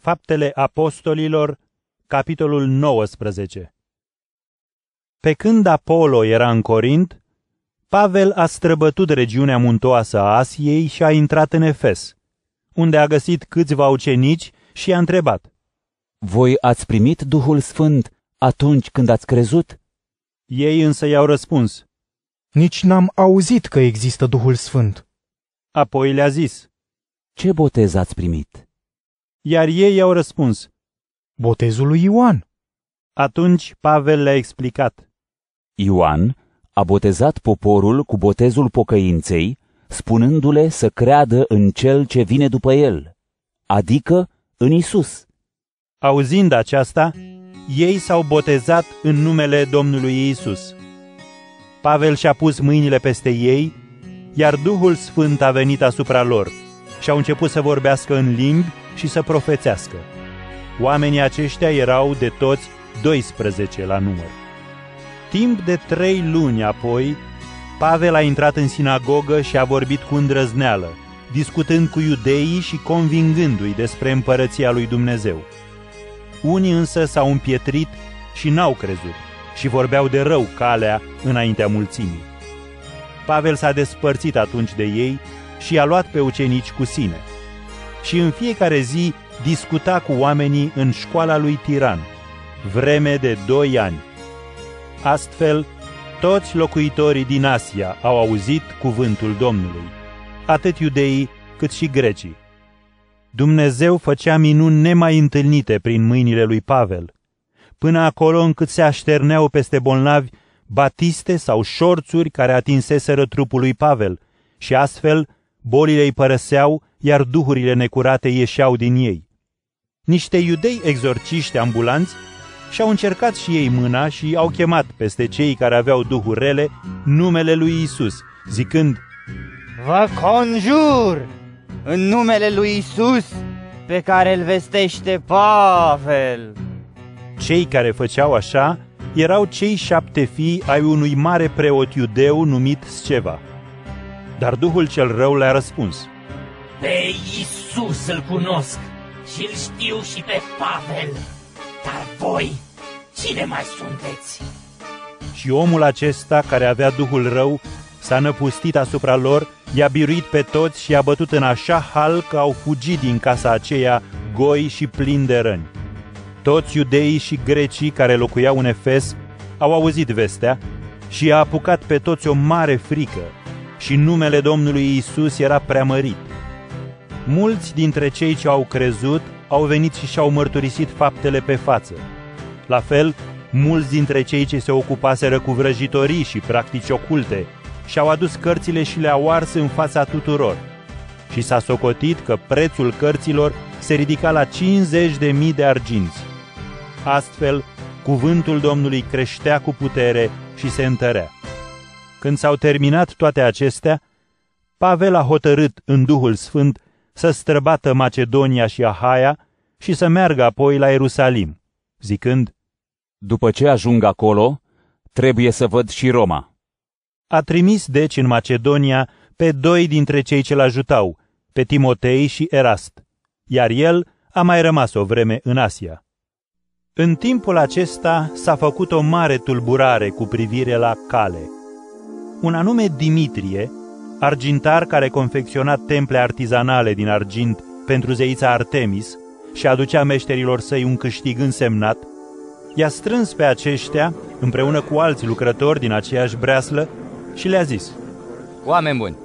Faptele Apostolilor, capitolul 19 Pe când Apollo era în Corint, Pavel a străbătut regiunea muntoasă a Asiei și a intrat în Efes, unde a găsit câțiva ucenici și i-a întrebat. Voi ați primit Duhul Sfânt atunci când ați crezut? Ei însă i-au răspuns. Nici n-am auzit că există Duhul Sfânt. Apoi le-a zis. Ce botez ați primit? Iar ei i-au răspuns. Botezul lui Ioan. Atunci Pavel le-a explicat. Ioan a botezat poporul cu botezul pocăinței, spunându-le să creadă în cel ce vine după el, adică în Isus. Auzind aceasta, ei s-au botezat în numele Domnului Isus. Pavel și-a pus mâinile peste ei, iar Duhul Sfânt a venit asupra lor și au început să vorbească în limbi și să profețească. Oamenii aceștia erau de toți 12 la număr. Timp de trei luni apoi, Pavel a intrat în sinagogă și a vorbit cu îndrăzneală, discutând cu iudeii și convingându-i despre împărăția lui Dumnezeu. Unii însă s-au împietrit și n-au crezut și vorbeau de rău calea înaintea mulțimii. Pavel s-a despărțit atunci de ei și i-a luat pe ucenici cu sine. Și în fiecare zi discuta cu oamenii în școala lui Tiran, vreme de doi ani. Astfel, toți locuitorii din Asia au auzit cuvântul Domnului, atât iudeii cât și grecii. Dumnezeu făcea minuni nemai întâlnite prin mâinile lui Pavel, până acolo încât se așterneau peste bolnavi batiste sau șorțuri care atinseseră trupul lui Pavel și astfel bolile îi părăseau, iar duhurile necurate ieșeau din ei. Niște iudei exorciști ambulanți și-au încercat și ei mâna și au chemat peste cei care aveau duhuri rele numele lui Isus, zicând, Vă conjur în numele lui Isus pe care îl vestește Pavel. Cei care făceau așa erau cei șapte fii ai unui mare preot iudeu numit Sceva. Dar Duhul cel rău le-a răspuns. Pe Iisus îl cunosc și îl știu și pe Pavel, dar voi cine mai sunteți? Și omul acesta, care avea Duhul rău, s-a năpustit asupra lor, i-a biruit pe toți și i-a bătut în așa hal că au fugit din casa aceea goi și plini de răni. Toți iudeii și grecii care locuiau în Efes au auzit vestea și i-a apucat pe toți o mare frică și numele Domnului Isus era preamărit. Mulți dintre cei ce au crezut au venit și și-au mărturisit faptele pe față. La fel, mulți dintre cei ce se ocupaseră cu vrăjitorii și practici oculte și-au adus cărțile și le-au ars în fața tuturor. Și s-a socotit că prețul cărților se ridica la 50 de mii de arginți. Astfel, cuvântul Domnului creștea cu putere și se întărea. Când s-au terminat toate acestea, Pavel a hotărât în Duhul Sfânt să străbată Macedonia și Ahaia și să meargă apoi la Ierusalim, zicând, După ce ajung acolo, trebuie să văd și Roma. A trimis deci în Macedonia pe doi dintre cei ce-l ajutau, pe Timotei și Erast, iar el a mai rămas o vreme în Asia. În timpul acesta s-a făcut o mare tulburare cu privire la cale. Un anume Dimitrie, argintar care confecționa temple artizanale din argint pentru zeița Artemis și aducea meșterilor săi un câștig însemnat, i-a strâns pe aceștia, împreună cu alți lucrători din aceeași breaslă, și le-a zis, Oameni buni,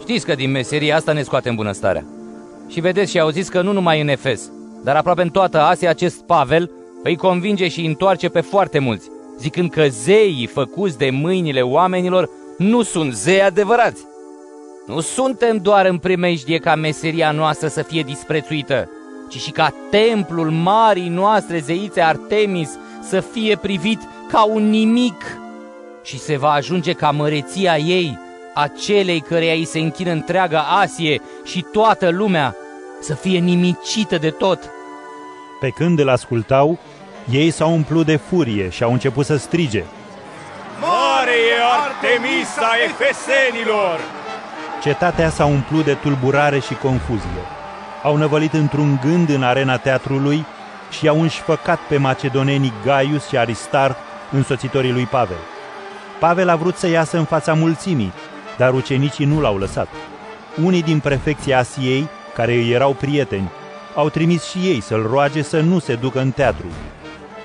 știți că din meseria asta ne scoatem bunăstarea. Și vedeți și auziți că nu numai în Efes, dar aproape în toată Asia acest Pavel îi convinge și îi întoarce pe foarte mulți, zicând că zeii făcuți de mâinile oamenilor nu sunt zei adevărați. Nu suntem doar în primejdie ca meseria noastră să fie disprețuită, ci și ca templul marii noastre zeițe Artemis să fie privit ca un nimic și se va ajunge ca măreția ei, a celei căreia îi se închină întreaga Asie și toată lumea, să fie nimicită de tot. Pe când îl ascultau, ei s-au umplut de furie și au început să strige. Mare e Artemisa Efesenilor! Cetatea s-a umplut de tulburare și confuzie. au năvălit într-un gând în arena teatrului și i-au înșfăcat pe macedonenii Gaius și Aristarh, însoțitorii lui Pavel. Pavel a vrut să iasă în fața mulțimii, dar ucenicii nu l-au lăsat. Unii din prefecția Asiei, care îi erau prieteni, au trimis și ei să-l roage să nu se ducă în teatru.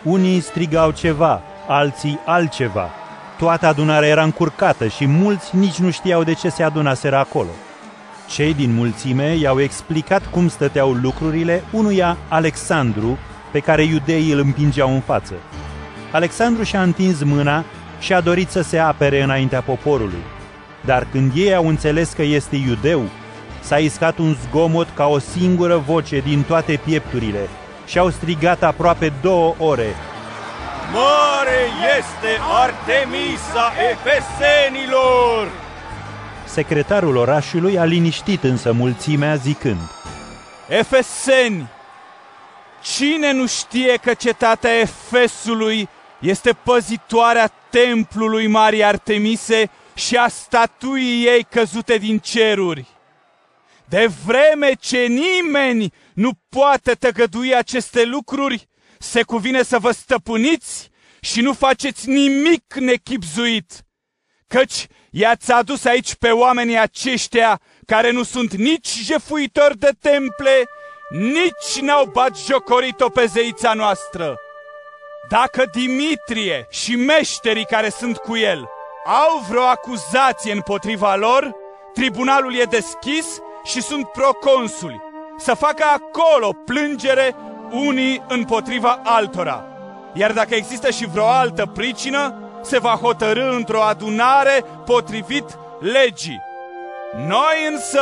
Unii strigau ceva, alții altceva. Toată adunarea era încurcată și mulți nici nu știau de ce se adunaseră acolo. Cei din mulțime i-au explicat cum stăteau lucrurile unuia Alexandru, pe care iudeii îl împingeau în față. Alexandru și-a întins mâna și a dorit să se apere înaintea poporului. Dar când ei au înțeles că este iudeu, s-a iscat un zgomot ca o singură voce din toate piepturile și au strigat aproape două ore. Mare este Artemisa Efesenilor! Secretarul orașului a liniștit însă mulțimea zicând, Efeseni! Cine nu știe că cetatea Efesului este păzitoarea templului Marii Artemise și a statuii ei căzute din ceruri? De vreme ce nimeni nu poate tăgădui aceste lucruri, se cuvine să vă stăpâniți și nu faceți nimic nechipzuit, căci i-ați adus aici pe oamenii aceștia care nu sunt nici jefuitori de temple, nici n-au bat jocorit-o pe zeița noastră. Dacă Dimitrie și meșterii care sunt cu el au vreo acuzație împotriva lor, tribunalul e deschis și sunt proconsuli să facă acolo plângere unii împotriva altora. Iar dacă există și vreo altă pricină, se va hotărâ într-o adunare potrivit legii. Noi însă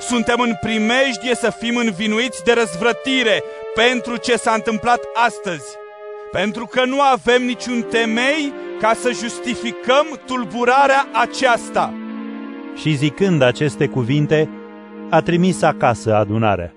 suntem în primejdie să fim învinuiți de răzvrătire pentru ce s-a întâmplat astăzi, pentru că nu avem niciun temei ca să justificăm tulburarea aceasta. Și zicând aceste cuvinte, a trimis acasă adunarea.